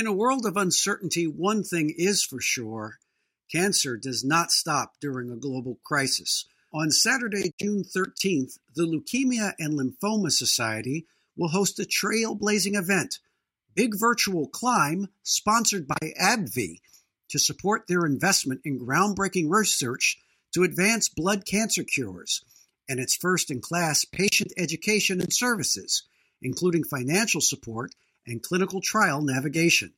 In a world of uncertainty, one thing is for sure cancer does not stop during a global crisis. On Saturday, June 13th, the Leukemia and Lymphoma Society will host a trailblazing event, Big Virtual Climb, sponsored by AbbVie, to support their investment in groundbreaking research to advance blood cancer cures and its first in class patient education and services, including financial support and clinical trial navigation.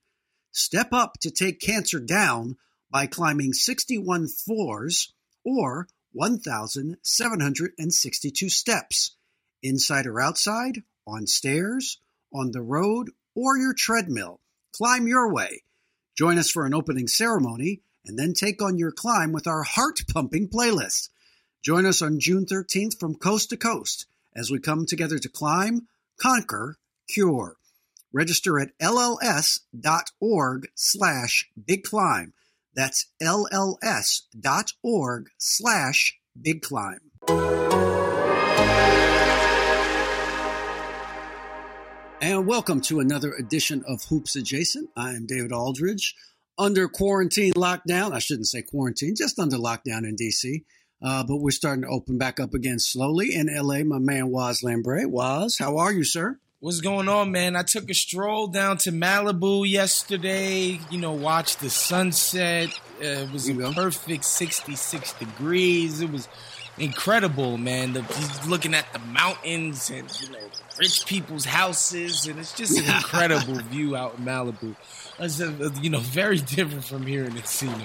Step up to take cancer down by climbing 61 floors or 1,762 steps, inside or outside, on stairs, on the road, or your treadmill. Climb your way. Join us for an opening ceremony and then take on your climb with our heart pumping playlist. Join us on June 13th from coast to coast as we come together to climb, conquer, cure. Register at lls.org slash big climb. That's lls.org slash big climb. And welcome to another edition of Hoops Adjacent. I am David Aldridge. Under quarantine lockdown, I shouldn't say quarantine, just under lockdown in DC. Uh, but we're starting to open back up again slowly. In LA, my man Waz Lambre. Waz, how are you, sir? What's going on, man? I took a stroll down to Malibu yesterday. You know, watched the sunset. Uh, it was a perfect 66 degrees. It was incredible, man. The, he's looking at the mountains and you know rich people's houses, and it's just an incredible view out in Malibu. It's a, you know very different from here in Encino.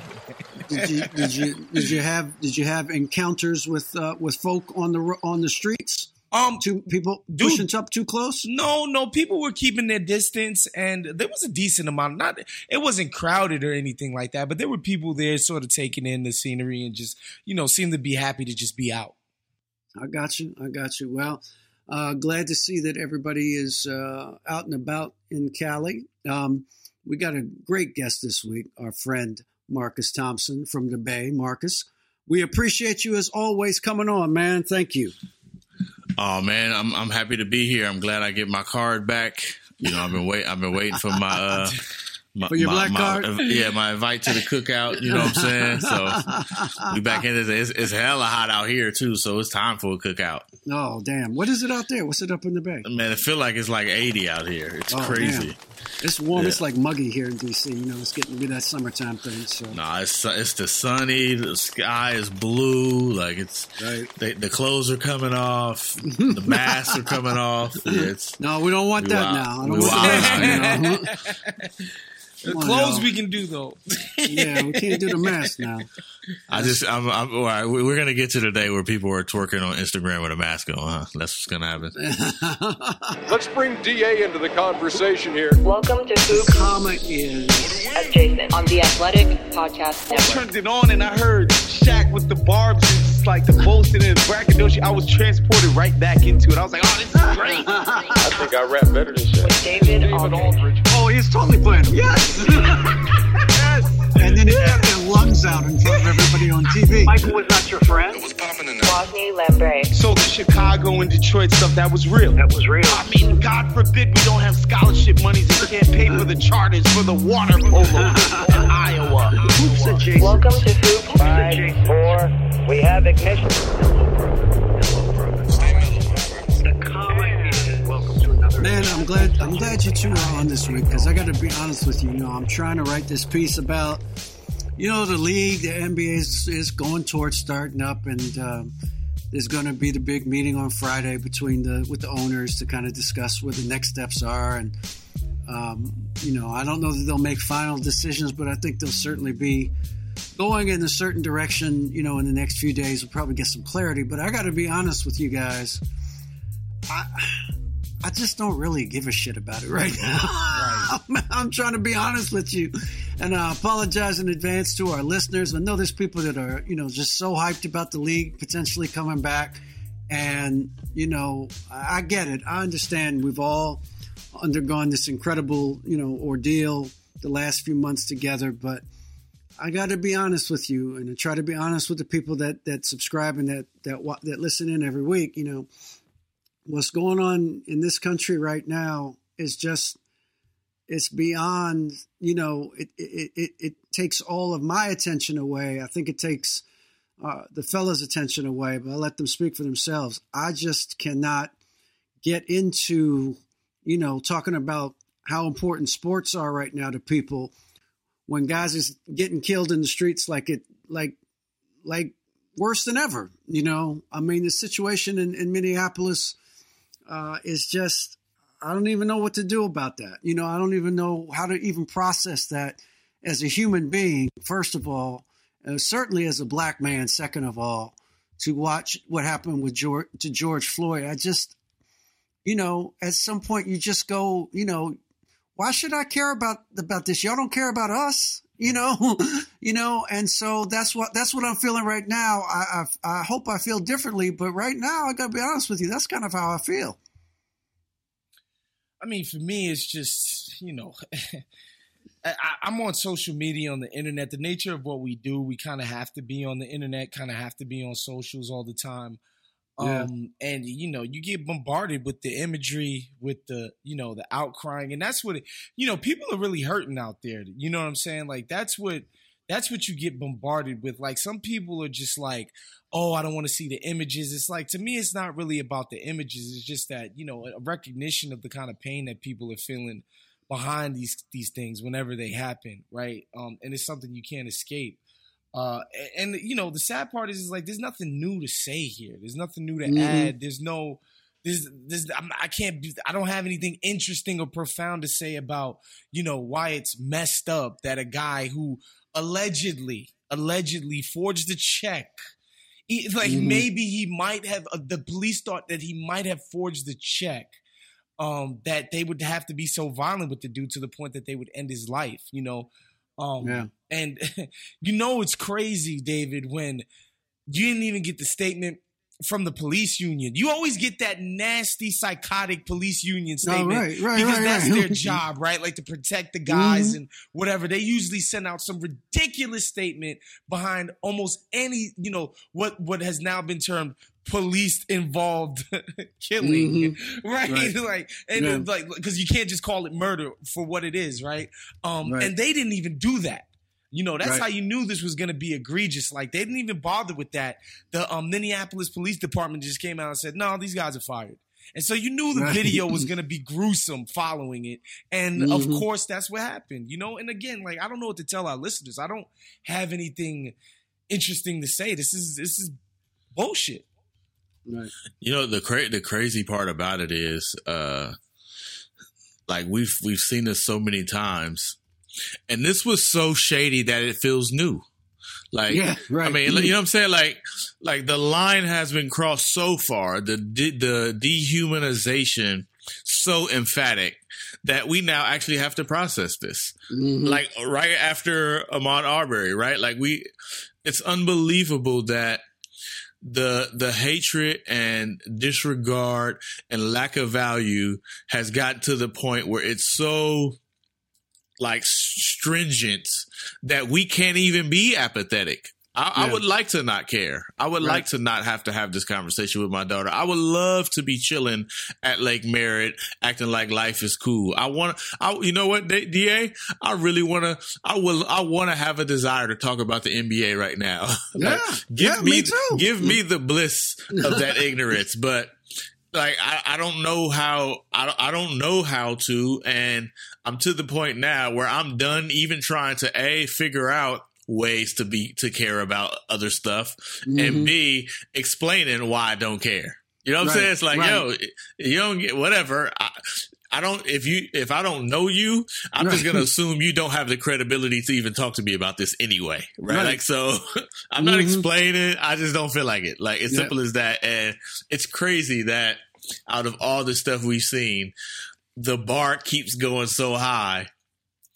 did you did you did you have did you have encounters with uh, with folk on the on the streets? Um, two people dude, pushing up too close? No, no. People were keeping their distance, and there was a decent amount. Not, it wasn't crowded or anything like that, but there were people there, sort of taking in the scenery and just, you know, seemed to be happy to just be out. I got you. I got you. Well, uh, glad to see that everybody is uh, out and about in Cali. Um, we got a great guest this week, our friend Marcus Thompson from the Bay. Marcus, we appreciate you as always coming on, man. Thank you. Oh man, I'm I'm happy to be here. I'm glad I get my card back. You know, I've been wait I've been waiting for my uh my, for your my, black my, card? yeah, my invite to the cookout. You know what I'm saying? So we back in this. It's, it's hella hot out here too, so it's time for a cookout. Oh damn! What is it out there? What's it up in the bay? Man, it feel like it's like 80 out here. It's oh, crazy. Damn. It's warm. Yeah. It's like muggy here in DC. You know, it's getting to be that summertime thing. So no, nah, it's it's the sunny. The sky is blue. Like it's right. They, the clothes are coming off. the masks are coming off. It's no, we don't want that now. I don't want that. You know? The clothes we can do though. yeah, we can't do the mask now. I just, I'm, I'm all right. We're gonna get to the day where people are twerking on Instagram with a mask on. Huh? That's what's gonna happen. Let's bring Da into the conversation here. Welcome to Food Comma is adjacent on the Athletic Podcast Network. I turned it on and I heard Shaq with the barbs. It's like the Bolton and braggadocio. I was transported right back into it. I was like, oh, this is great. I think I rap better than Shaq. With David, David Aldridge. Aldridge. Oh, he's totally playing. Yes. yes. And then it got their lungs out in front of everybody on TV. Michael was not your friend. It was popping in there. Wosny Lambre. So the Chicago and Detroit stuff, that was real. That was real. I mean, God forbid we don't have scholarship monies and can't pay for the charters for the water polo in Iowa. Welcome to Hoops. Five, four. We have ignition. Man, I'm glad I'm glad you two are on this week because I got to be honest with you. You know, I'm trying to write this piece about, you know, the league, the NBA is, is going towards starting up, and uh, there's going to be the big meeting on Friday between the with the owners to kind of discuss what the next steps are, and um, you know, I don't know that they'll make final decisions, but I think they'll certainly be going in a certain direction. You know, in the next few days, we'll probably get some clarity. But I got to be honest with you guys. I, I just don't really give a shit about it right now. Right. I'm, I'm, trying to be honest with you, and I apologize in advance to our listeners. I know there's people that are, you know, just so hyped about the league potentially coming back, and you know, I get it. I understand. We've all undergone this incredible, you know, ordeal the last few months together, but I got to be honest with you, and I try to be honest with the people that that subscribe and that that that listen in every week. You know what's going on in this country right now is just it's beyond you know it, it it it takes all of my attention away. I think it takes uh, the fellas' attention away, but I let them speak for themselves. I just cannot get into you know talking about how important sports are right now to people when guys is getting killed in the streets like it like like worse than ever. You know, I mean the situation in, in Minneapolis uh, is just I don't even know what to do about that. You know, I don't even know how to even process that as a human being. First of all, and certainly as a black man. Second of all, to watch what happened with George to George Floyd, I just, you know, at some point you just go, you know, why should I care about about this? Y'all don't care about us, you know, you know, and so that's what that's what I'm feeling right now. I, I I hope I feel differently, but right now I got to be honest with you. That's kind of how I feel. I mean, for me, it's just you know, I, am on social media on the internet. The nature of what we do, we kind of have to be on the internet, kind of have to be on socials all the time. Yeah. Um, and you know, you get bombarded with the imagery, with the you know the outcrying, and that's what it, you know. People are really hurting out there. You know what I'm saying? Like that's what that's what you get bombarded with. Like some people are just like, oh, I don't want to see the images. It's like to me, it's not really about the images. It's just that you know a recognition of the kind of pain that people are feeling behind these these things whenever they happen, right? Um, and it's something you can't escape. Uh, and, and you know the sad part is, is like there's nothing new to say here. There's nothing new to mm-hmm. add. There's no there's, there's, I can't, I don't have anything interesting or profound to say about, you know, why it's messed up that a guy who allegedly, allegedly forged a check. He, like mm-hmm. maybe he might have. Uh, the police thought that he might have forged the check. Um, that they would have to be so violent with the dude to the point that they would end his life. You know. Um, yeah. And you know it's crazy, David, when you didn't even get the statement from the police union. You always get that nasty, psychotic police union statement oh, right, right, because right, that's their job, right? Like to protect the guys mm-hmm. and whatever. They usually send out some ridiculous statement behind almost any, you know, what what has now been termed police involved killing, mm-hmm. right? Like and yeah. like because you can't just call it murder for what it is, right? Um, and they didn't even do that. You know, that's right. how you knew this was going to be egregious. Like they didn't even bother with that. The um, Minneapolis Police Department just came out and said, "No, these guys are fired." And so you knew the right. video was going to be gruesome following it. And mm-hmm. of course, that's what happened. You know, and again, like I don't know what to tell our listeners. I don't have anything interesting to say. This is this is bullshit. Right. You know the cra- the crazy part about it is, uh, like we've we've seen this so many times and this was so shady that it feels new. Like, yeah, right. I mean, you know what I'm saying? Like, like the line has been crossed so far, the the dehumanization so emphatic that we now actually have to process this. Mm-hmm. Like right after Ahmaud Arbery, right? Like we, it's unbelievable that the the hatred and disregard and lack of value has gotten to the point where it's so like stringent that we can't even be apathetic. I, yeah. I, would like to not care. I would right. like to not have to have this conversation with my daughter. I would love to be chilling at Lake Merritt, acting like life is cool. I want, I, you know what, Da? I really want to. I will. I want to have a desire to talk about the NBA right now. Yeah, like, give yeah, me, me too. give me the bliss of that ignorance. But like I, I don't know how I don't, I don't know how to and I'm to the point now where I'm done even trying to a figure out ways to be to care about other stuff mm-hmm. and b explaining why I don't care. You know what right, I'm saying? It's like, right. yo, you don't get whatever. I, I don't if you if I don't know you, I'm right. just gonna assume you don't have the credibility to even talk to me about this anyway, right? right. Like so, I'm not mm-hmm. explaining. I just don't feel like it. Like it's simple as that, and it's crazy that out of all the stuff we've seen, the bar keeps going so high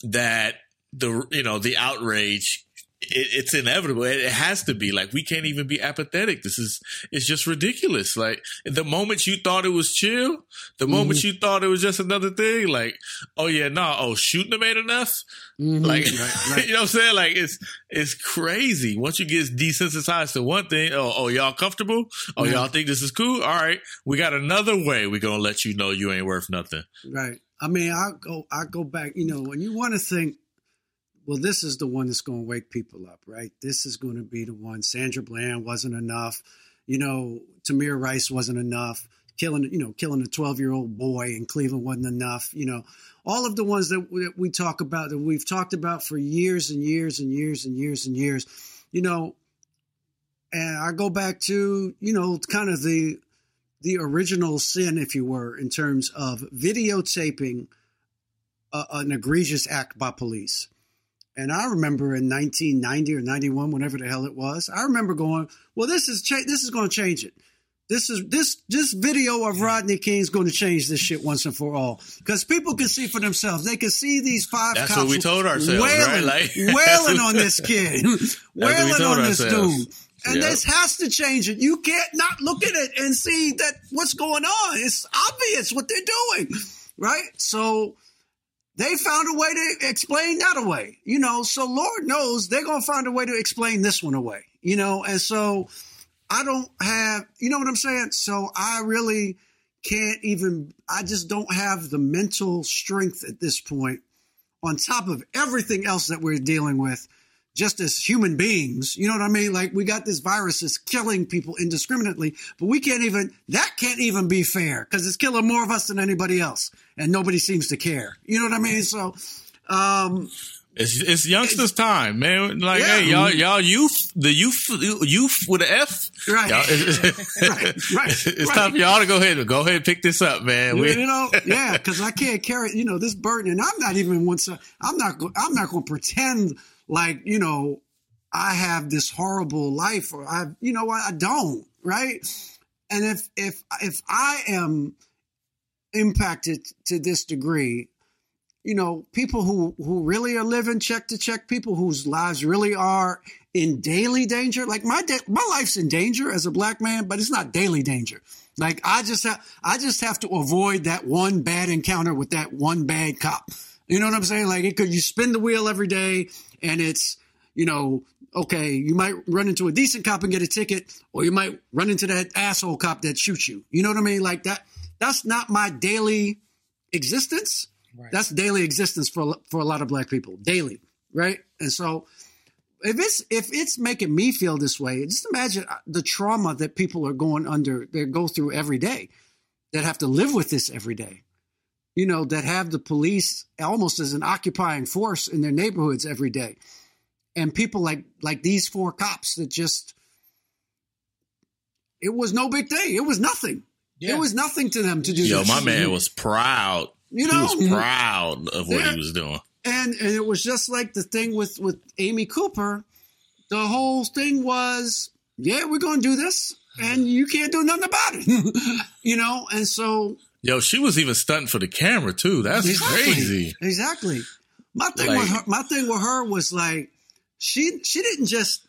that the you know the outrage it, it's inevitable. It, it, has to be like we can't even be apathetic. This is it's just ridiculous. Like the moment you thought it was chill, the mm-hmm. moment you thought it was just another thing, like oh yeah, no, nah, oh shooting them ain't enough. Mm-hmm. Like right, right. you know what I'm saying? Like it's it's crazy. Once you get desensitized to one thing, oh, oh y'all comfortable? Oh yeah. y'all think this is cool? All right, we got another way. We gonna let you know you ain't worth nothing. Right. I mean, I go, I go back. You know, when you want to think, well, this is the one that's going to wake people up, right? This is going to be the one. Sandra Bland wasn't enough. You know, Tamir Rice wasn't enough. Killing, you know, killing a 12 year old boy in Cleveland wasn't enough. You know, all of the ones that we, that we talk about that we've talked about for years and years and years and years and years. You know, and I go back to you know kind of the the original sin, if you were, in terms of videotaping a, an egregious act by police. And I remember in 1990 or 91, whenever the hell it was, I remember going, "Well, this is cha- this is going to change it. This is this this video of Rodney King is going to change this shit once and for all because people can see for themselves. They can see these five. That's cops what we told ourselves, wailing, right? Like- wailing on this kid, wailing on this ourselves. dude. And Yep. this has to change it. You can't not look at it and see that what's going on. It's obvious what they're doing, right? So they found a way to explain that away, you know. So Lord knows they're gonna find a way to explain this one away, you know. And so I don't have, you know what I'm saying? So I really can't even. I just don't have the mental strength at this point, on top of everything else that we're dealing with just as human beings. You know what I mean? Like we got this virus that's killing people indiscriminately, but we can't even that can't even be fair because it's killing more of us than anybody else, and nobody seems to care. You know what I mean? So, um, It's it's youngsters' time, man. Like, Yeah. hey, y'all, y'all youth, the youth, youth with an F. Right. Y'all, it's, Right, right, it's right. time for y'all to go ahead and go ahead and pick this up, man. you, you know, yeah, because I can't carry you know this burden, and I'm not even once I'm not I'm not going to pretend like you know I have this horrible life or I you know what I don't right, and if if if I am impacted to this degree, you know, people who who really are living check to check, people whose lives really are in daily danger. Like my da- my life's in danger as a black man, but it's not daily danger. Like I just have I just have to avoid that one bad encounter with that one bad cop. You know what I'm saying? Like it could you spin the wheel every day, and it's you know okay, you might run into a decent cop and get a ticket, or you might run into that asshole cop that shoots you. You know what I mean? Like that. That's not my daily existence. That's daily existence for for a lot of black people, daily, right? And so, if it's if it's making me feel this way, just imagine uh, the trauma that people are going under, they go through every day, that have to live with this every day. You know, that have the police almost as an occupying force in their neighborhoods every day, and people like like these four cops that just, it was no big thing. It was nothing. Yeah. It was nothing to them to do. Yo, this my man was proud. You he know? was proud of what Yeah. he was doing. and and it was just like the thing with with Amy Cooper. The whole thing was, yeah, we're going to do this, and you can't do nothing about it, you know. And so Yo, she was even stunting for the camera too. That's Exactly. crazy. Exactly. My thing Like- with her, my thing with her was like she she didn't just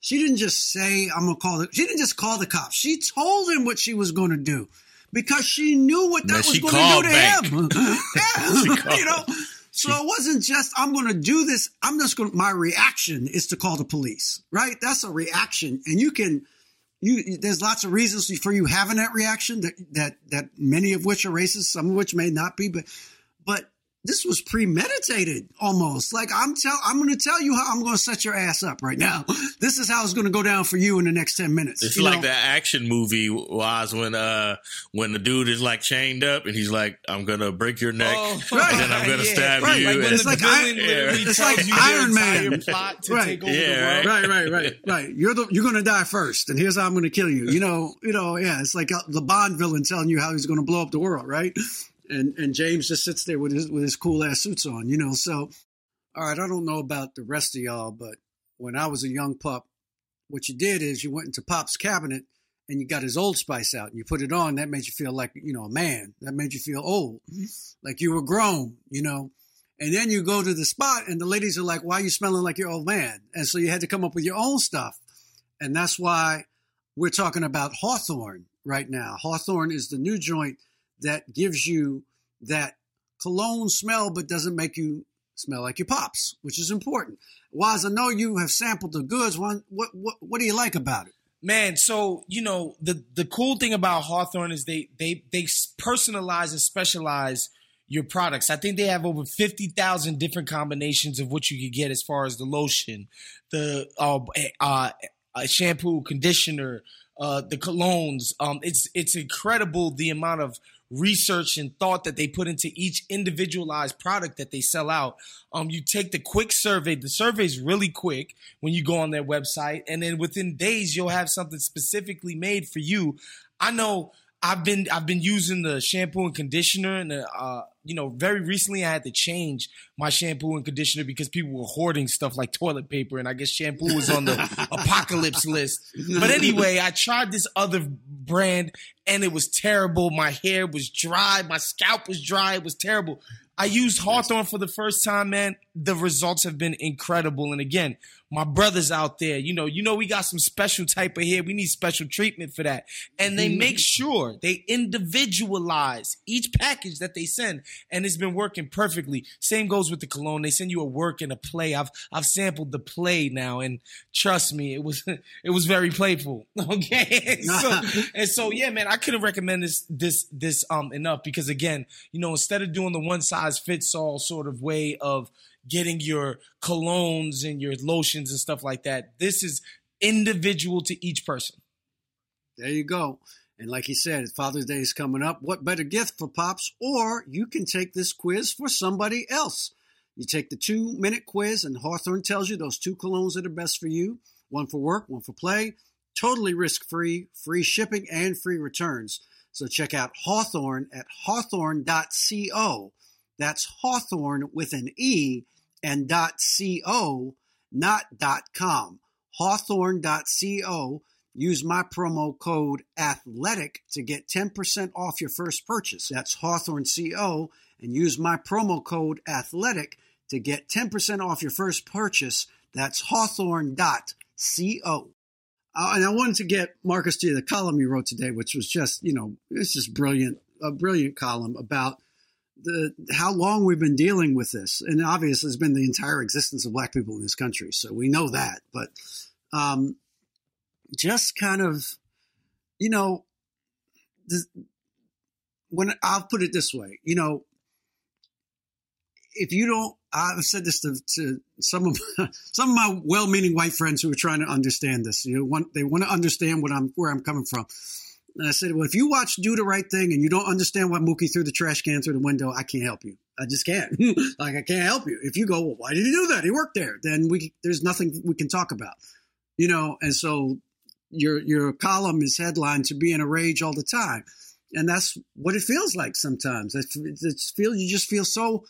she didn't just say I'm gonna call the she didn't just call the cops. She told him what she was going to do because she knew what that was going to do to back. him. Yeah, you know. So it wasn't just I'm going to do this. I'm just going. to My reaction is to call the police. Right? That's a reaction, and you can. You, there's lots of reasons for you having that reaction that, that that many of which are racist, some of which may not be, but but this was premeditated almost. Like I'm tell I'm going to tell you how I'm going to set your ass up right now. This is how it's going to go down for you in the next ten minutes. It's you like know? that action movie was when uh when the dude is like chained up and he's like, I'm gonna break your neck Oh, Right. and then I'm gonna yeah. stab Right, you. like and- it's like villain Iron- it's like Iron Man. plot to Right. take over Yeah, the world. right, right, right, right. You're the you're gonna die first, and here's how I'm gonna kill you. You know, you know, yeah. It's like uh, the Bond villain telling you how he's gonna blow up the world, right? And and James just sits there with his with his cool ass suits on, you know. So, all right, I don't know about the rest of y'all, but when I was a young pup, what you did is you went into Pop's cabinet and you got his Old Spice out and you put it on. That made you feel like you know a man. That made you feel old, mm-hmm. like you were grown, you know. And then you go to the spot, and the ladies are like, "Why are you smelling like your old man?" And so you had to come up with your own stuff, and that's why we're talking about Hawthorne right now. Hawthorne is the new joint that gives you that cologne smell, but doesn't make you smell like your pops, which is important. Wise, I know you have sampled the goods. What what what, do you like about it? Man, so you know the the cool thing about Hawthorne is they they they personalize and specialize your products. I think they have over 50,000 different combinations of what you could get as far as the lotion, the uh, uh, uh, shampoo, conditioner, uh, the colognes. Um, it's it's incredible the amount of research and thought that they put into each individualized product that they sell out. Um, you take the quick survey. The survey is really quick when you go on their website, and then within days you'll have something specifically made for you. I know I've been I've been using the shampoo and conditioner, and uh, you know, very recently I had to change my shampoo and conditioner because people were hoarding stuff like toilet paper, and I guess shampoo was on the apocalypse list. But anyway, I tried this other brand, and it was terrible. My hair was dry, my scalp was dry. It was terrible. I used Hawthorne for the first time, man. The results have been incredible. And again, my brothers out there, you know, you know, we got some special type of hair. We need special treatment for that. And they make sure they individualize each package that they send. And it's been working perfectly. Same goes with the cologne. They send you a work and a play. I've I've sampled the play now, and trust me, it was it was very playful. Okay. so, and so yeah, man, I couldn't recommend this this this um enough because again, you know, instead of doing the one size fits all sort of way of getting your colognes and your lotions and stuff like that. This is individual to each person. There you go. And like he said, Father's Day is coming up. What better gift for Pops? Or you can take this quiz for somebody else. You take the two minute quiz, and Hawthorne tells you those two colognes are best for you one for work, one for play. Totally risk free, free shipping, and free returns. So check out Hawthorne at hawthorne.co. That's Hawthorne with an E and .co, not .com. Hawthorne.co. Use my promo code ATHLETIC to get 10% off your first purchase. That's Hawthorne CO and use my promo code ATHLETIC to get 10% off your first purchase. That's Hawthorne.co. Uh, and I wanted to get Marcus to the column you wrote today, which was just, you know, it's just brilliant, a brilliant column about the how long we've been dealing with this, and obviously it's been the entire existence of black people in this country, so we know that. But um, just kind of, you know, when I'll put it this way, you know, if you don't, I've said this to, to some of some of my well-meaning white friends who are trying to understand this. You know, want, they want to understand what I'm where I'm coming from. And I said, well, if you watch Do the Right Thing and you don't understand why Mookie threw the trash can through the window, I can't help you. I just can't. like I can't help you. If you go, well, why did he do that? He worked there. Then we there's nothing we can talk about, you know. And so your your column is headlined to be in a rage all the time, and that's what it feels like sometimes. It, it feel you just feel so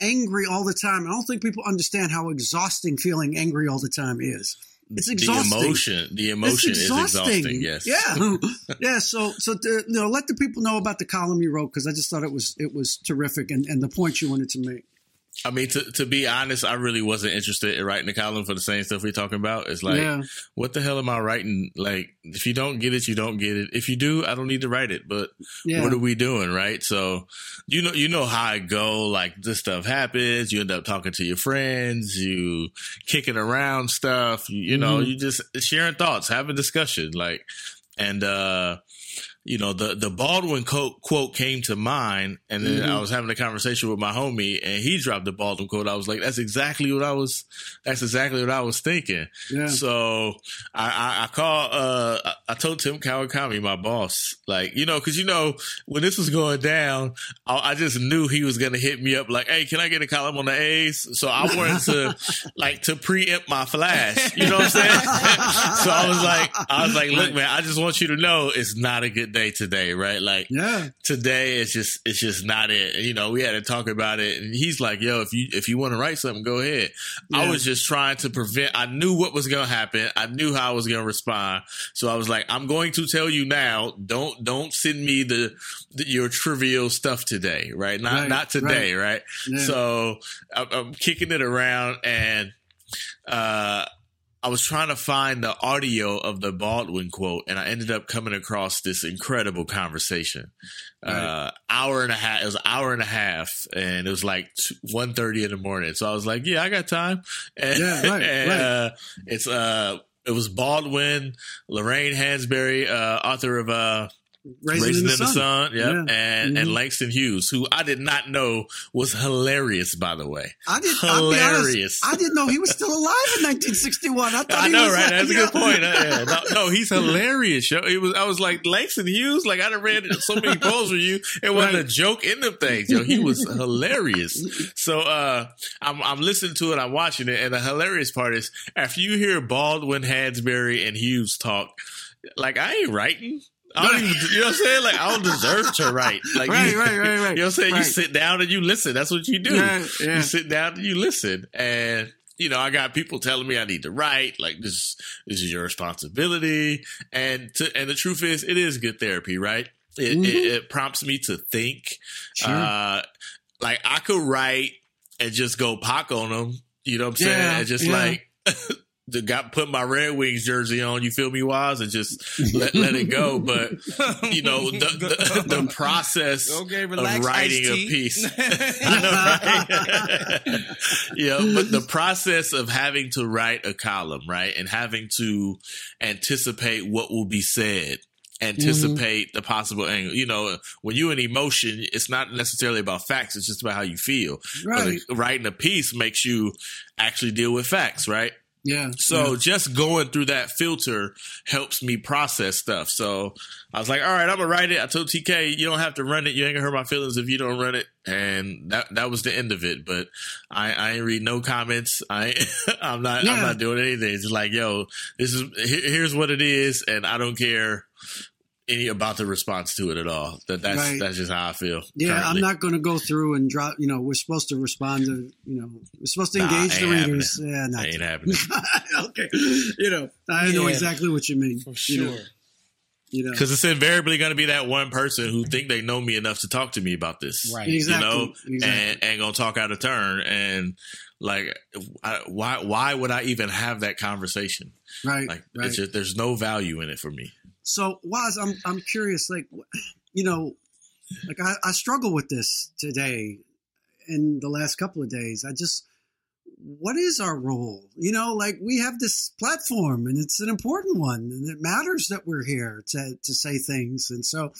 angry all the time. I don't think people understand how exhausting feeling angry all the time is. It's exhausting. The emotion, the emotion exhausting. is exhausting. Yes. Yeah. yeah. So, so to, you know, let the people know about the column you wrote because I just thought it was it was terrific and, and the point you wanted to make. I mean, to to be honest, I really wasn't interested in writing the column for the same stuff we're talking about. It's like, yeah. what the hell am I writing? Like, if you don't get it, you don't get it. If you do, I don't need to write it. But yeah. what are we doing, right? So, you know, you know how I go. Like, this stuff happens. You end up talking to your friends. You kicking around stuff. You, you know, mm-hmm. you just sharing thoughts, having discussion. Like, and uh you know, the the Baldwin quote, quote came to mind, and then mm-hmm. I was having a conversation with my homie, and he dropped the Baldwin quote. I was like, "That's exactly what I was. That's exactly what I was thinking." Yeah. So I I, I called. Uh, I told Tim Kawakami, my boss, like you know, because you know when this was going down, I, I, just knew he was gonna hit me up like, "Hey, can I get a column on the A's?" So I wanted to like to preempt my flash. You know what I'm saying? so I was like, I was like, "Look, man, I just want you to know it's not a good day today, right? Like, yeah, today it's just it's just not it. You know, we had to talk about it, and he's like, "Yo, if you if you want to write something, go ahead." Yeah. I was just trying to prevent. I knew what was going to happen. I knew how I was going to respond, so I was like, "I'm going to tell you now. Don't don't send me the, the your trivial stuff today, right? Not right, not today, right?" right? Yeah. So I'm, I'm kicking it around and. uh I was trying to find the audio of the Baldwin quote, and I ended up coming across this incredible conversation. Right. Uh, hour and a half. It was an hour and a half, and it was like one thirty in the morning. So I was like, "Yeah, I got time." And, yeah, right, and, right. Uh, it's uh, it was Baldwin, Lorraine Hansberry, uh, author of uh, Raising, Raisin in the, in the Sun. Sun, yep. Yeah. and Mhm. and Langston Hughes, who I did not know was hilarious, by the way. I did. Be honest, Hilarious. I didn't know he was still alive in 1961. I thought I he know, right? That's a good point. Yeah. no, no, he's hilarious. Yo. It was. I was like Langston Hughes. Like I done read so many poems with you. It wasn't a joke in them things. Yo, he was hilarious. So uh, I'm I'm listening to it. I'm watching it, and the hilarious part is after you hear Baldwin, Hansberry, and Hughes talk, like I ain't writing. I don't even, you know what I'm saying? Like I don't deserve to write. Like Right, you, right, right, right. You know what I'm saying? You sit down and you listen. That's what you do. Yeah, yeah. You sit down and you listen. And you know, I got people telling me I need to write. Like this, this is your responsibility. And to, and the truth is, it is good therapy, right? It, Mhm. it, it prompts me to think. Sure. Uh, like I could write and just go pock on them. You know what I'm saying? Yeah, And just like. The got put my Red Wings jersey on, you feel me, wise, and just let, let it go. But you know the the, the process Okay, of writing a piece. I know, right? yeah, but the process of having to write a column, right, and having to anticipate what will be said, anticipate the possible angle. You know, when you're in emotion, it's not necessarily about facts; it's just about how you feel. Right. Writing a piece makes you actually deal with facts, right? Yeah. So yeah. just going through that filter helps me process stuff. So I was like, all right, I'm gonna write it. I told TK, you don't have to run it. You ain't gonna hurt my feelings if you don't run it. And that that was the end of it. But I, I ain't read no comments. I ain't- I'm not I'm not doing anything. It's like, yo, this is here- here's what it is, and I don't care any about the response to it at all. That that's Right. that's just how I feel. Yeah, currently. I'm not going to go through and drop. You know, we're supposed to respond to. You know, we're supposed to Nah, engage the ain't readers. Yeah, not ain't happening. okay. You know, I know exactly what you mean. For You sure. know, you know. Because it's invariably going to be that one person who think they know me enough to talk to me about this. Right. Exactly. you know, exactly. and and gonna talk out of turn, and like, I, why why would I even have that conversation? right. Like, right. it's just, there's no value in it for me. So, Waz, I'm I'm curious. Like, you know, like I, I struggle with this today, in the last couple of days. I just, what is our role? You know, like we have this platform, and it's an important one, and it matters that we're here to to say things. And so,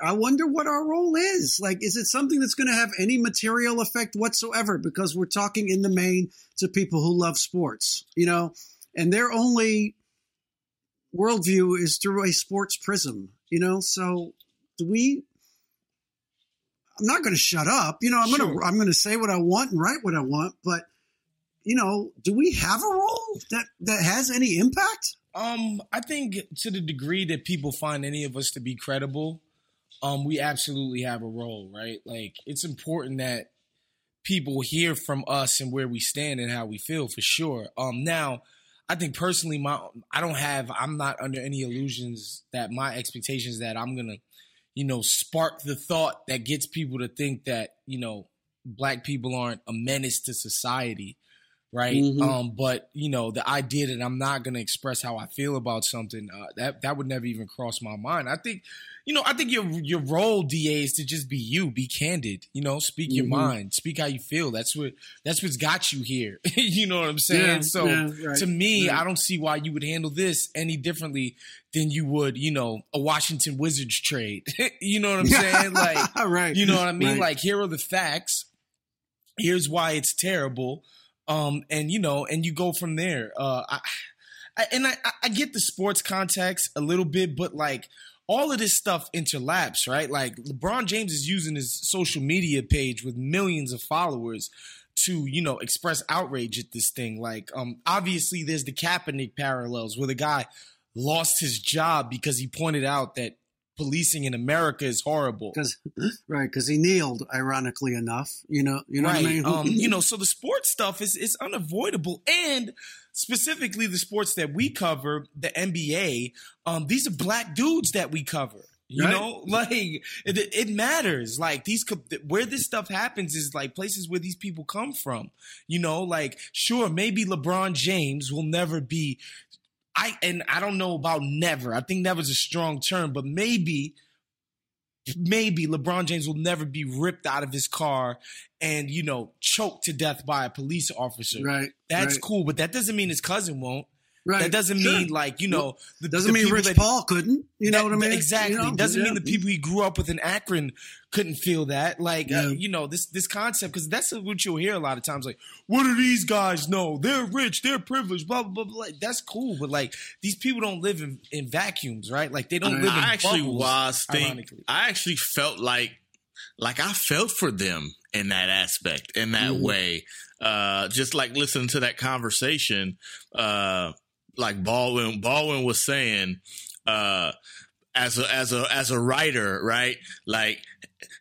I wonder what our role is. Like, is it something that's going to have any material effect whatsoever? Because we're talking in the main to people who love sports, you know, and they're only worldview is through a sports prism, you know. So, do we? I'm not going to shut up, you know. I'm going to, I'm going to say what I want and write what I want, but you know, do we have a role that that has any impact? Um, I think to the degree that people find any of us to be credible, um, we absolutely have a role, right? Like it's important that people hear from us and where we stand and how we feel for sure. Um, now, I think personally, my I don't have I'm not under any illusions that my expectations that I'm gonna, you know, spark the thought that gets people to think that you know black people aren't a menace to society right? Mhm. Um, but you know, the idea that I'm not going to express how I feel about something uh, that that would never even cross my mind. I think, you know, I think your your role, Da, is to just be you, be candid. You know, speak your Mhm. mind, speak how you feel. That's what that's what's got you here. you know what I'm saying? Yeah, so yeah, right, to me, right. I don't see why you would handle this any differently than you would, you know, a Washington Wizards trade. you know what I'm saying? Like right. you know what I mean? Right. Like, here are the facts. Here's why it's terrible. Um, and you know, and you go from there. Uh, I, I and I, I get the sports context a little bit, but like all of this stuff interlaps, right? Like LeBron James is using his social media page with millions of followers to, you know, express outrage at this thing. Like, um, obviously there's the Kaepernick parallels where the guy lost his job because he pointed out that policing in America is horrible. because right because he kneeled ironically enough you know you know right. what I mean um, you know, so the sports stuff is is unavoidable, and specifically the sports that we cover, the NBA. Um, these are black dudes that we cover. You Right. know, like it, it matters. Like these, where this stuff happens is like places where these people come from. You know, like sure, maybe LeBron James will never be. I and I don't know about never. I think never's a strong term, but maybe maybe LeBron James will never be ripped out of his car and you know choked to death by a police officer. right That's right. cool, but that doesn't mean his cousin won't. Right. That doesn't Sure. mean like you know the, Doesn't the mean Rich that- Paul couldn't. You know that- what I mean? Exactly. You know? Doesn't Yeah. mean the people he grew up with in Akron couldn't feel that. Like, uh, you know, this this concept because that's what you'll hear a lot of times. Like, what do these guys know? They're rich. They're privileged. Blah blah blah. blah. Like, that's cool, but like these people don't live in, in vacuums, right? Like they don't live in I actually bubbles, was think. I actually felt like like I felt for them in that aspect, in that Mhm. way. Uh just like listening to that conversation, uh like Baldwin Baldwin was saying, uh as a as a as a writer, right? Like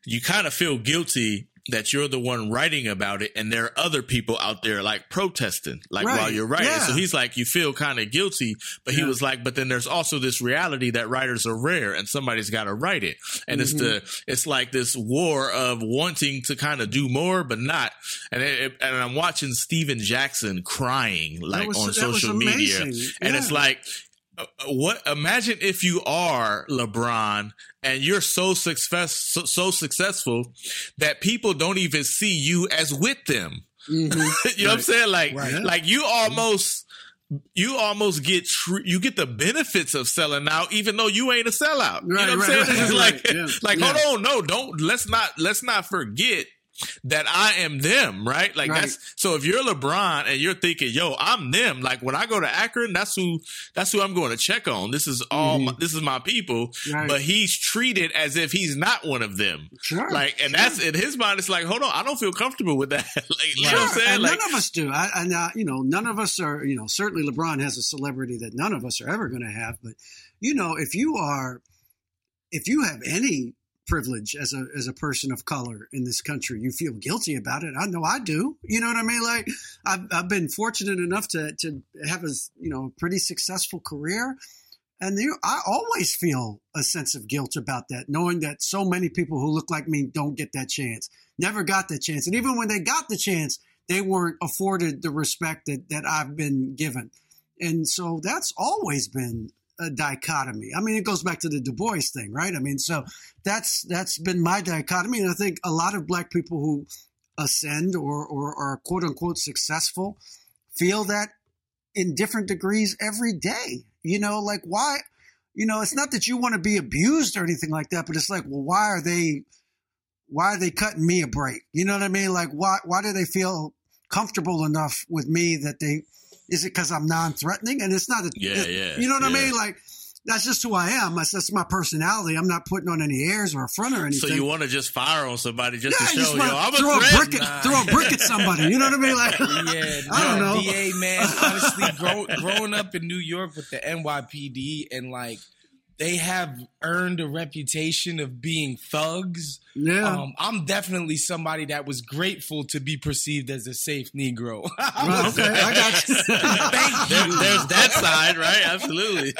you kind of feel guilty that you're the one writing about it and there are other people out there like protesting like Right. while you're writing Yeah. so he's like you feel kind of guilty but he Yeah. was like but then there's also this reality that writers are rare and somebody's got to write it and it's the Mm-hmm. it's like this war of wanting to kind of do more but not and it, and I'm watching Stephen Jackson crying like was- on social media and it's like what imagine if you are LeBron and you're so success so, so successful that people don't even see you as with them. Mhm. you know what I'm saying? Like Right. like you almost you almost get tr- you get the benefits of selling out even though you ain't a sellout. you know what I'm saying? right, It's right, like yeah, like yeah. hold on, no, don't let's not let's not forget that I am them, right? Like Right. that's so if you're LeBron and you're thinking, yo, I'm them, like when I go to Akron, that's who that's who I'm going to check on. This is all my, this is my people. Mm-hmm. Right. But he's treated as if he's not one of them. Sure, Like and sure. that's in his mind, it's like, hold on, I don't feel comfortable with that. like, you know what I'm saying? and Like none of us do. I, and uh, you know, none of us are. You know, certainly LeBron has a celebrity that none of us are ever going to have. But you know, if you are, if you have any privilege as a as a person of color in this country, you feel guilty about it. I know I do. You know what I mean? Like I've I've been fortunate enough to to have a you know pretty successful career. And you, I always feel a sense of guilt about that, knowing that so many people who look like me don't get that chance, never got that chance. And even when they got the chance, they weren't afforded the respect that, that I've been given. And so that's always been a dichotomy. I mean, it goes back to the Du Bois thing, right? I mean, so that's that's been my dichotomy. And I think a lot of black people who ascend or, or are quote unquote successful feel that in different degrees every day. You know, like why, you know, it's not that you want to be abused or anything like that, but it's like, well, why are they, why are they cutting me a break? You know what I mean? Like, why, why do they feel comfortable enough with me that they, is it because I'm non-threatening? And it's not, a, Yeah, it- yeah, you know what I mean? Like, that's just who I am. That's, that's my personality. I'm not putting on any airs or a front or anything. so you want to just fire on somebody just yeah, to I just show, yo, wanna I'm throw a a threat. brick Nah. at, throw a brick at somebody. You know what I mean? Like, Yeah, I don't know. DA man. Honestly, grow, growing up in New York with the NYPD and like they have earned a reputation of being thugs. yeah. Um, I'm definitely somebody that was grateful to be perceived as a safe Negro. Right, okay, I got you. Thank There- you. there's that side, right? Absolutely.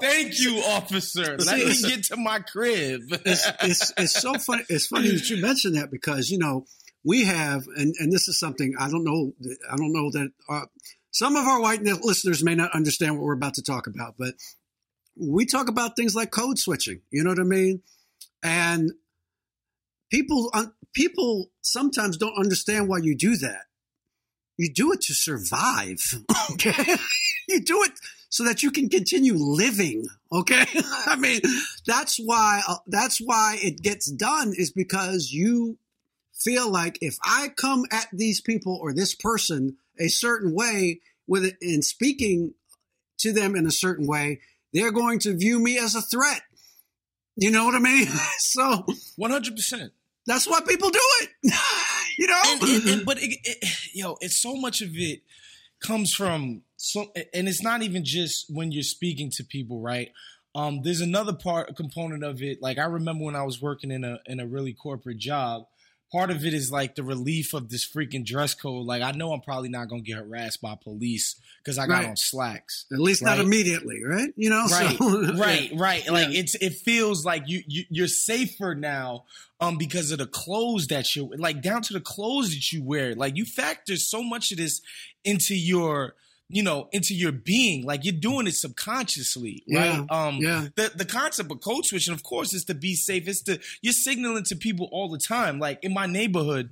Thank you, officer. Let me See, get to my crib. it's, it's it's so funny. It's funny that you mentioned that because you know we have, and and this is something I don't know. I don't know that uh, some of our white listeners may not understand what we're about to talk about, but we talk about things like code switching. You know what I mean? And people un- people sometimes don't understand why you do that. You do it to survive. Okay, you do it so that you can continue living. Okay, I mean that's why uh, that's why it gets done is because you feel like if I come at these people or this person a certain way with it in speaking to them in a certain way, they're going to view me as a threat. You know what I mean? So 100%. that's why people do it. you know? and, and, and- but it, it, yo, it's so much of it comes from so, and it's not even just when you're speaking to people, right? Um, there's another part, a component of it. Like I remember when I was working in a in a really corporate job. Part of it is like the relief of this freaking dress code. Like I know I'm probably not gonna get harassed by police because I got Right. on slacks. At least not immediately, right? You know, right so, right right like Yeah. it's it feels like you, you you're safer now um because of the clothes that you like down to the clothes that you wear like you factor so much of this into your you know into your being. Like you're doing it subconsciously right? Yeah, um yeah. the the concept of code switching of course is to be safe. It's to you're signaling to people all the time. Like in my neighborhood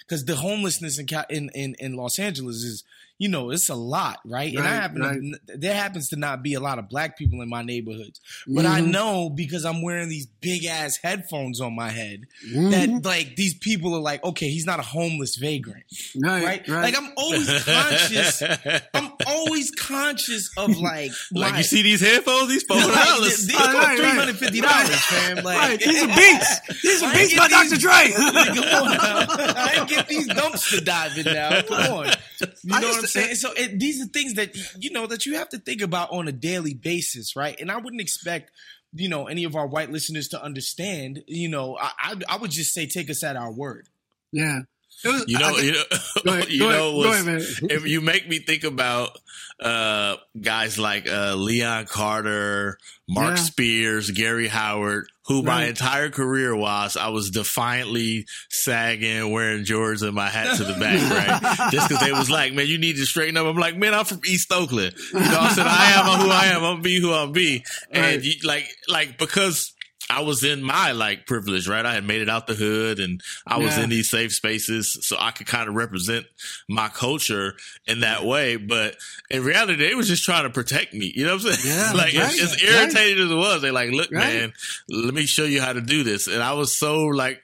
because the homelessness in, in in in Los Angeles is you know, it's a lot, right? and I Right, happen right. to, there happens to not be a lot of black people in my neighborhoods, but I Mhm. know because I'm wearing these big ass headphones on my head Mhm. that like these people are like, okay, he's not a homeless vagrant, right, right? right. Like I'm always conscious. I'm always conscious of like, like my- you see these headphones, these four Like, dollars. Right, right, three right. dollars, fam. Like, right, these are beats. These are I beats by Dr. Dre. Come on now. I get these dumpster diving now. Come on. You know what I'm saying? So it, these are things that you know that you have to think about on a daily basis, right? And I wouldn't expect you know any of our white listeners to understand. You know, I I, I would just say take us at our word. yeah. Was, You know, I- you know, ahead, you know, ahead, was, go ahead, man. if you make me think about uh, guys like uh, Leon Carter, Marc Yeah. Spears, Gary Howard, who my entire career was, I was defiantly sagging, wearing Jordans and my hat to the back, right? Just because they was like, man, you need to straighten up. I'm like, man, I'm from East Oakland. You know, I said, I am who I am. I'm be who I'm be. And Right. you, like, like because. I was in my like privilege, right? I had made it out the hood and I was Yeah. in these safe spaces so I could kind of represent my culture in that way. But in reality, they was just trying to protect me. You know what I'm saying? Yeah, like right, as, as right. irritated as it was, they like, look, Right. man, let me show you how to do this. And I was so like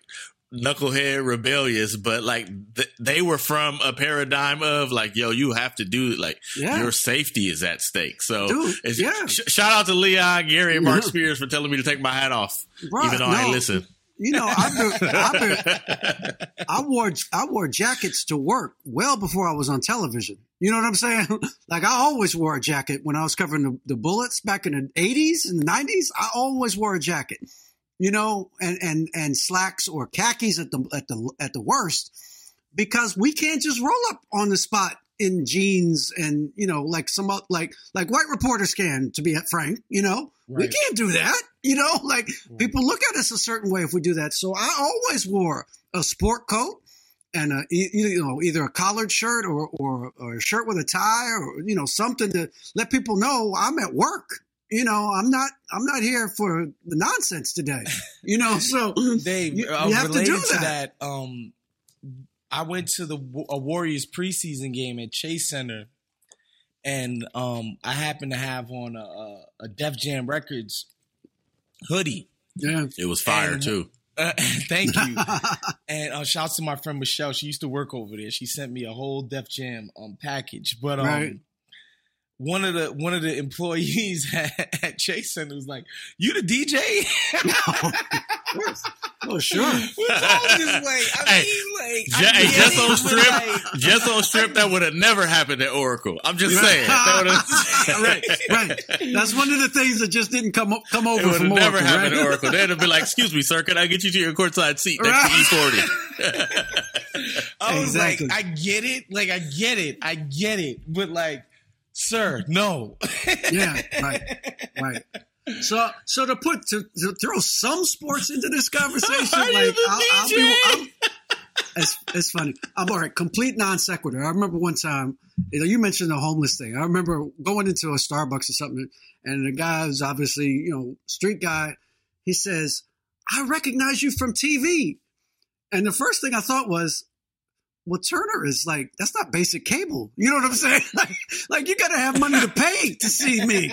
knucklehead rebellious, but like th- they were from a paradigm of like, yo, you have to do. Like Yeah. your safety is at stake. So Dude, yeah. sh- shout out to Leon, Gary, and Marc Yeah. Spears for telling me to take my hat off, Bruh, even though I ain't no. listen. You know, I've been, I've been, I wore I wore jackets to work well before I was on television. You know what I'm saying? Like I always wore a jacket when I was covering the, the bullets back in the 80s and the 90s. I always wore a jacket. You know, and and and slacks or khakis at the at the at the worst, because we can't just roll up on the spot in jeans and you know like some like like white reporters can to be frank. You know, we can't do that. You know, like people look at us a certain way if we do that. So I always wore a sport coat and a, you know either a collared shirt or, or or a shirt with a tie or you know something to let people know I'm at work. You know, I'm not I'm not here for the nonsense today. You know, so Dave, You- uh, you have to related do to that. that, um, I went to the a Warriors preseason game at Chase Center, and um, I happened to have on a, a, a Def Jam Records hoodie. yeah. It was fire And- too. Uh, thank you. and uh, shouts to my friend Michelle. She used to work over there. She sent me a whole Def Jam um, package. But um, Right. One of the one of the employees at, at Chase Center was like, "You the DJ?" oh sure. What's all this way? I Hey, like, hey, just on strip, like, just on strip, that would have never happened at Oracle. I'm just saying. That right, right. That's one of the things that just didn't come up, come It over would have from never Oracle, happened right? at Oracle. They'd have been like, "Excuse me, sir, can I get you to your courtside seat next Right. to E40?" I was Exactly. like, I get it, like I get it, I get it, but like, sir, no. yeah, right, right. So, so to put to, to throw some sports into this conversation, Are you like the I'll, I'll be, it's, it's funny. I'm all right. Complete non sequitur. I remember one time, you know, you mentioned the homeless thing. I remember going into a Starbucks or something, and the guy was obviously, you know, street guy. He says, "I recognize you from TV," and the first thing I thought was, well, Turner is like that's not basic cable. You know what I'm saying? Like, like you got to have money to pay to see me.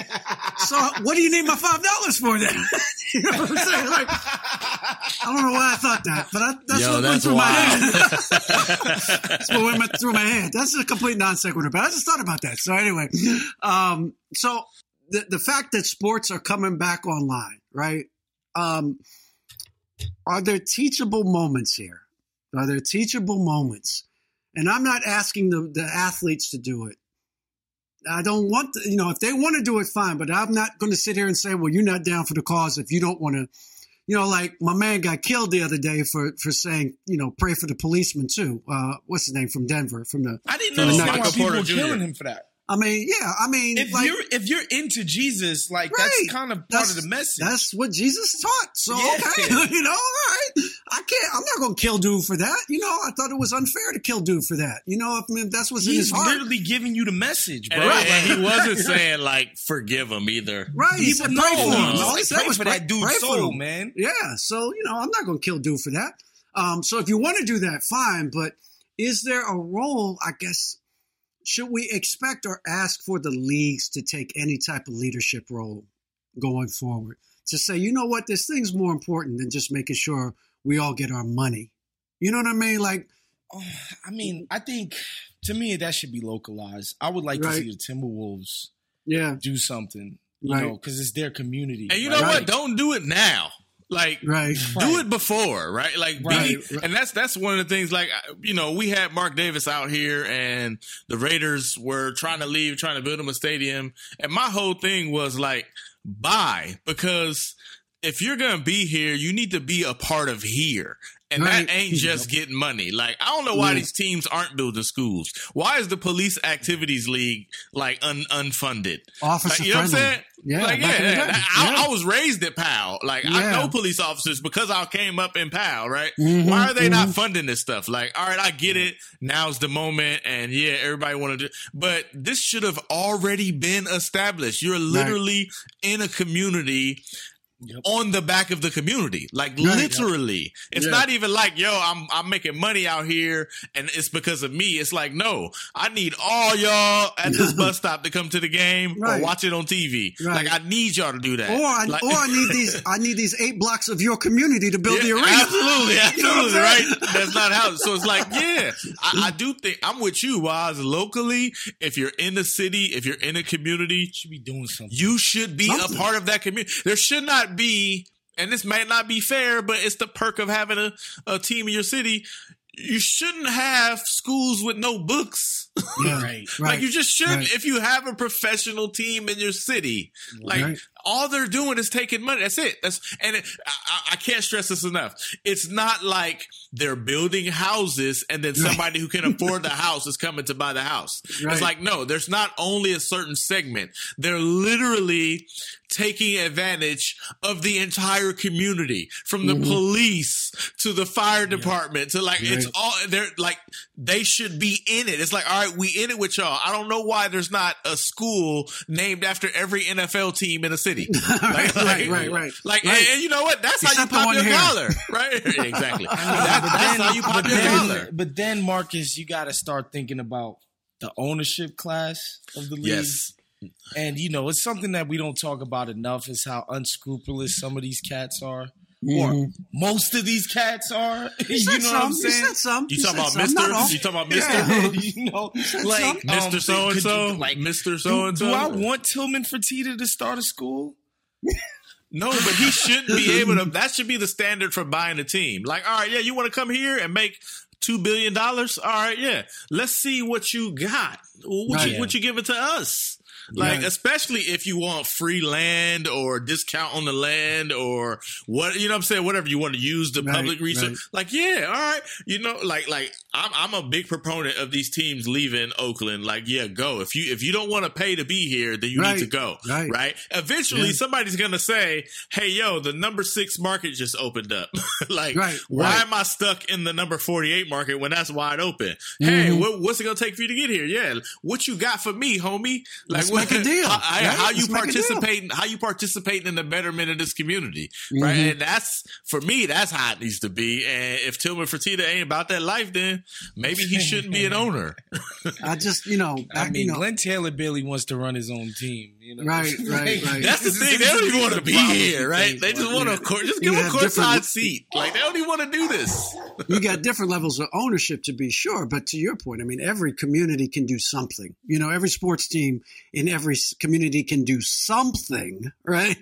So what do you need my five dollars for then? you know what I'm saying? Like, I don't know why I thought that, but I, that's Yo, what went that's through my head. that's what went through my head. That's a complete non sequitur, but I just thought about that. So anyway, um, so the the fact that sports are coming back online, right? Um, are there teachable moments here? Are there teachable moments? And I'm not asking the, the athletes to do it. I don't want, the, you know, if they want to do it, fine. But I'm not going to sit here and say, well, you're not down for the cause if you don't want to. You know, like my man got killed the other day for for saying, you know, pray for the policeman too. Uh, what's his name from Denver? From the, I didn't So, understand Michael why people Porter were Jr. killing him for that. I mean, yeah, I mean, If like, you're if you're into Jesus, like Right. that's kind of part of the message. That's what Jesus taught. So Yeah. okay, you know, all right. I can't. I'm not going to kill dude for that. You know, I thought it was unfair to kill dude for that. You know, if, if that's what's in his He's heart, literally giving you the message, bro. And, Like, and he wasn't saying like forgive him either. right? He, he said would pray for him. All he said pray was for pray- that dude's soul, him. man. Yeah. So you know, I'm not going to kill dude for that. Um, so if you want to do that, fine. But is there a role? I guess should we expect or ask for the leagues to take any type of leadership role going forward? To say, you know what, this thing's more important than just making sure we all get our money. You know what I mean? Like, oh, I mean, I think to me that should be localized. I would like Right. to see the Timberwolves yeah, do something, you Right. know, because it's their community. And you right? know what? Don't do it now. Like right. do Right. it before, right? Like, be, Right. and that's that's one of the things. Like, you know, we had Mark Davis out here, and the Raiders were trying to leave, trying to build him a stadium, and my whole thing was like, buy because if you're gonna be here, you need to be a part of here. And Right. that ain't just getting money. Like I don't know why Yeah. these teams aren't building schools. Why is the police activities league like un- unfunded? Officer Like, you know what I'm saying? Yeah, like in yeah. I, Yeah. I was raised at PAL. Like I know police officers because I came up in PAL. Right? Mhm, Why are they not mhm. funding this stuff? Like, all right, I get it. Now's the moment, and yeah, everybody want to do. But this should have already been established. You're literally in a community. Yep. On the back of the community, like Right. literally, it's Yeah. not even like yo, I'm I'm making money out here, and it's because of me. It's like no, I need all y'all at this bus stop to come to the game Right. or watch it on TV. Right. Like I need y'all to do that. Or I, Like- or I need these I need these eight blocks of your community to build the Yeah, arena. Absolutely, You know absolutely, right? That's not how. So it's like, yeah, I, I do think I'm with you, Waz. Locally, if you're in the city, if you're in a community, you should be doing something. you should be Something. a part of that community. There should not be, and this might not be fair, but it's the perk of having a, a team in your city. You shouldn't have schools with no books. Yeah, Right. right. Like you just shouldn't. right. If you have a professional team in your city, like Right. all they're doing is taking money. That's it. That's and it, I, I- I can't stress this enough. It's not like they're building houses and then somebody who can afford the house is coming to buy the house. Right. It's like no, there's not only a certain segment. They're literally taking advantage of the entire community, from the Mm-hmm. police to the fire department to like it's all they're like they should be in it. It's like, all right, we in it with y'all. I don't know why there's not a school named after every NFL team in a city. Like, right, right, right. Like, Right. And, and you know what? That's how you pop your here. collar, right? exactly. That- But that's then- how you pop your then- collar. But then, Marcus, you got to start thinking about the ownership class of the league. Yes. And you know, it's something that we don't talk about enough is how unscrupulous some of these cats are. Mhm. Or most of these cats are. you said know what I'm some. You saying? said some. You You talking said about some. Not all. Mister? You talking about Mister? Yeah. you know, like some. um, Mister So and so, like, Mister So do, and do I want Tillman Fertitta to start a school? No, but he shouldn't be able to. That should be the standard for buying a team. Like, all right, yeah, you want to come here and make two billion dollars? All right, yeah. Let's see what you got. What you what you give it to us? Like, Right. especially if you want free land or discount on the land or what you know what I'm saying, whatever you want to use the Right, public research. right. Like, yeah, all right. You know, like like I'm I'm a big proponent of these teams leaving Oakland. Like, yeah, go. If you if you don't want to pay to be here, then you need to go. right. Right. Eventually Yeah. somebody's gonna say, Hey yo, the number six market just opened up. like why am I stuck in the number forty eight market when that's wide open? Hey, Mhm. what, what's it gonna take for you to get here? Yeah. What you got for me, homie? Like make a deal, How, I- right? how you Let's make a deal. participating how you participating in the betterment of this community. Right. Mhm. And that's for me, that's how it needs to be. And if Tillman Fertitta ain't about that life, then maybe he shouldn't be an owner. I just, you know, I I, mean, you know, Glen Taylor Billy wants to run his own team. You know, Right, right, right. That's the thing. They don't even want to be here, right? They just want yeah. to court, just You give a have courtside seat. Like they don't even want to do this. you got different levels of ownership to be sure. But to your point, I mean, every community can do something. You know, every sports team in every community can do something, right?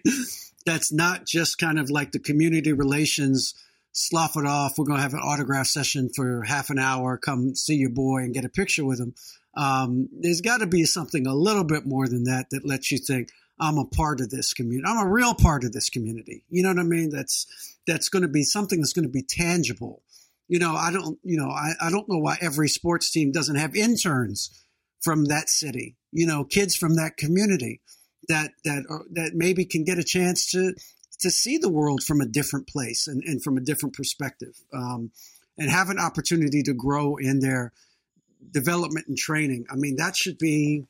That's not just kind of like the community relations slough it off. We're going to have an autograph session for half an hour. Come see your boy and get a picture with him. Um, there's got to be something a little bit more than that that lets you think I'm a part of this community. I'm a real part of this community. You know what I mean? That's that's going to be something that's going to be tangible. You know, I don't. You know, I, I don't know why every sports team doesn't have interns from that city. You know, kids from that community that that are, that maybe can get a chance to to see the world from a different place and, and from a different perspective, um, and have an opportunity to grow in their development and training. I mean, that should be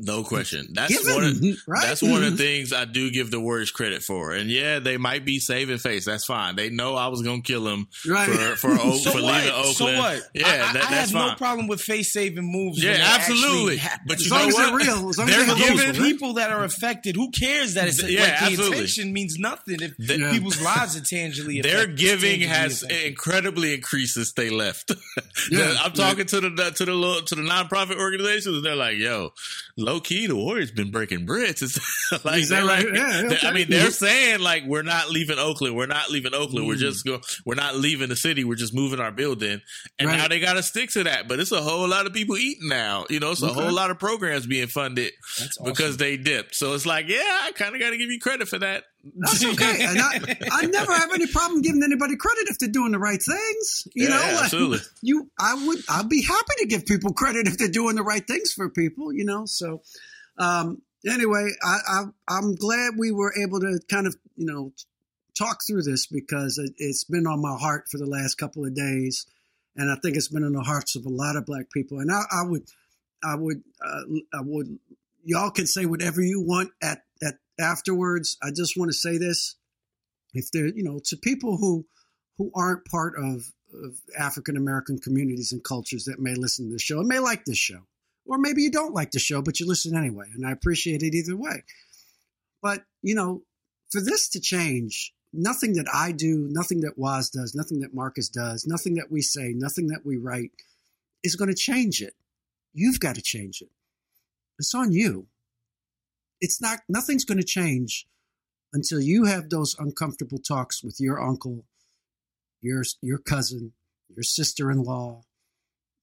No question. That's Given, one. Of, right? That's one of the mm-hmm. things I do give the Warriors credit for. And yeah, they might be saving face. That's fine. They know I was going to kill them Right. for for, o- So for leaving Oakland. So what? Yeah, I, I, that, I have fine. no problem with face saving moves. Yeah, absolutely. But As you long know as what? they're real, as long as They're they're giving people that are affected. Who cares that it's Yeah, like the absolutely. intention means nothing if The- Yeah. people's lives are tangibly Affected, Their giving has affected. incredibly increased since they left. Yeah. I'm talking to the to the little- to the nonprofit organizations. They're like, "Yo, low key, the Warriors been breaking bricks." Like, Is that they're like- right? Yeah, okay. I mean, they're saying like, "We're not leaving Oakland. We're not leaving Oakland. We're mm. just go. We're not leaving the city. We're just moving our building." And Right. now they got to stick to that. But it's a whole lot of people eating now. You know, it's a Okay. whole lot of programs being funded awesome. because they dipped. So it's like, yeah, I kind of got to give you credit for that. That's okay. And I, I never have any problem giving anybody credit if they're doing the right things. You Yeah, know, absolutely. You, I would, I'd be happy to give people credit if they're doing the right things for people. You know, so um, anyway, I, I, I'm glad we were able to kind of, you know, talk through this because it, it's been on my heart for the last couple of days, and I think it's been in the hearts of a lot of black people. And I, I would, I would, uh, I would. Y'all can say whatever you want at afterwards. I just want to say this: if there, you know, to people who who aren't part of, of African American communities and cultures that may listen to the show and may like this show, or maybe you don't like the show but you listen anyway, and I appreciate it either way. But you know, for this to change, nothing that I do, nothing that Waz does, nothing that Marcus does, nothing that we say, nothing that we write is going to change it. You've got to change it. It's on you. It's not, nothing's going to change until you have those uncomfortable talks with your uncle, your, your cousin, your sister in law,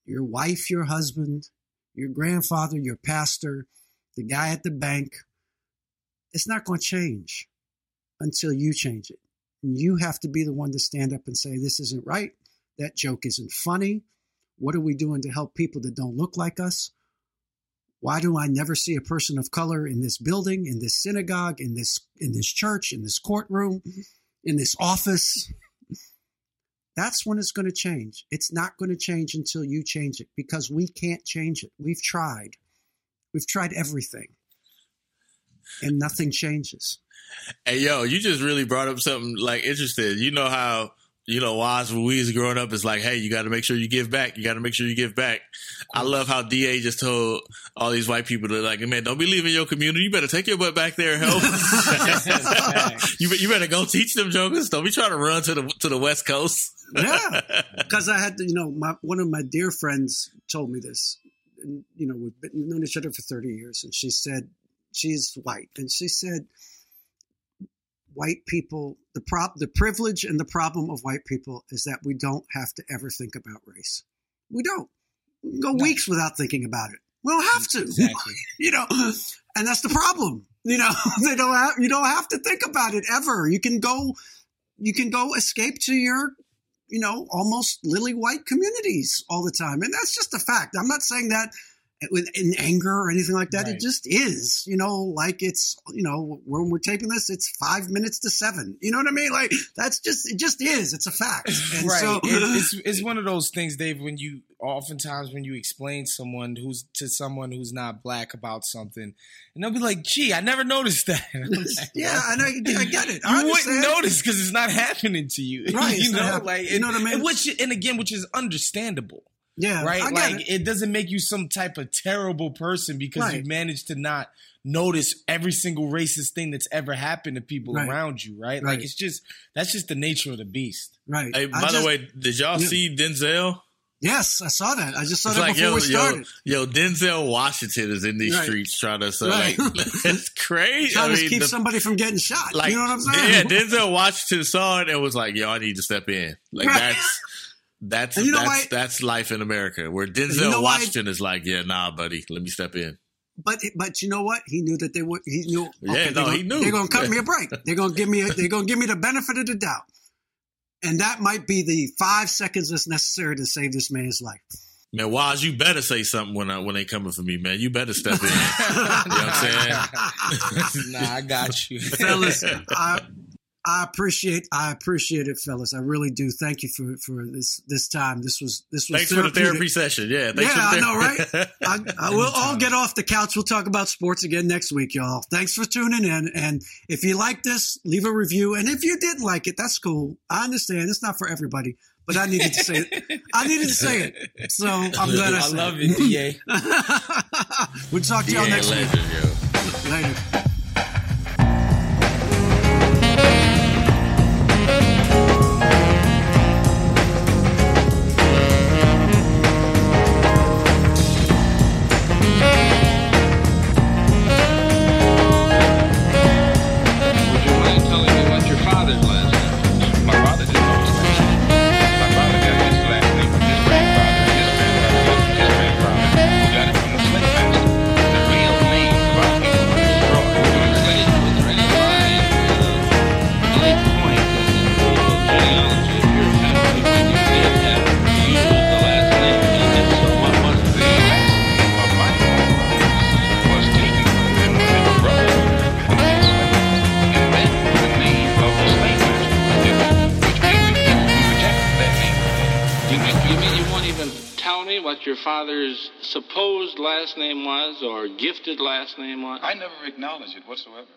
your wife, your husband, your grandfather, your pastor, the guy at the bank. It's not going to change until you change it. And you have to be the one to stand up and say, This isn't right. That joke isn't funny. What are we doing to help people that don't look like us? Why do I never see a person of color in this building, in this synagogue, in this in this church, in this courtroom, in this office? That's when it's going to change. It's not going to change until you change it because we can't change it. We've tried. We've tried everything. And nothing changes. Hey, yo, you just really brought up something like interesting. You know how you know Waz when we was growing up is like, hey, you got to make sure you give back. You got to make sure you give back. I love how Da just told all these white people to like, man, don't be leaving your community. You better take your butt back there and help. you you better go teach them jokers. Don't be trying to run to the to the West Coast. yeah, because I had to, you know, my one of my dear friends told me this. And, you know, we've been, known each other for thirty years, and she said she's white, and she said white people the prop the privilege and the problem of white people is that we don't have to ever think about race. We don't we can go weeks without thinking about it. We don't have to, Exactly. you know, and that's the problem. You know, they don't have you don't have to think about it ever. You can go you can go escape to your you know, almost lily white communities all the time. And that's just a fact. I'm not saying that with in anger or anything like that. Right. It just is, you know, like it's, you know, when we're taping this, it's five minutes to seven. You know what I mean? Like that's just, it just is. It's a fact. And right. so, It- it's it's one of those things, Dave. When you oftentimes when you explain someone who's to someone who's not black about something, and they'll be like, "Gee, I never noticed that." And I'm like, yeah, and I, I get it. I you wouldn't notice because it's not happening to you, Right, you know, like you know what I mean? and Which and again, which is understandable, Yeah, right? I Like it. it. doesn't make you some type of terrible person because Right. you managed to not notice every single racist thing that's ever happened to people Right. around you, right? Right. Like it's just that's just the nature of the beast. Right. Hey, I by the way, did y'all Yeah. see Denzel? yes, I saw that. I just saw It's that like before yo, we started. yo, Denzel Washington is in these Right. streets trying to so Right. like it's crazy. Trying I to keep the- somebody from getting shot. like you know what I'm saying? Yeah, Denzel Washington saw it and was like, "Yo, I need to step in." Like Right. that's that's you know that's why- that's life in America. Where Denzel You know why- Washington is like, "Yeah, nah, buddy, let me step in." But but you know what? He knew that they would. He knew. Yeah, okay, no, they're gonna, he knew. They're going to cut me a break. They're going to give me. A, they're going to give me the benefit of the doubt, and that might be the five seconds that's necessary to save this man's life. Man, Waz, you better say something when I, when they coming for me, man. You better step in. you know what I'm saying? nah, I got you. Fellas, I, I appreciate I appreciate it, fellas. I really do. Thank you for for this this time. This was this was thanks for the therapy session. Yeah, yeah, I know, right? I, I will all get off the couch. We'll talk about sports again next week, y'all. Thanks for tuning in. And if you like this, leave a review. And if you didn't like it, that's cool. I understand. It's not for everybody. But I needed to say it. I needed to say it. So I'm glad I, I said love it. it, DA. we'll talk to y'all Yeah, next legend, yo. week. Later. I never acknowledge it whatsoever.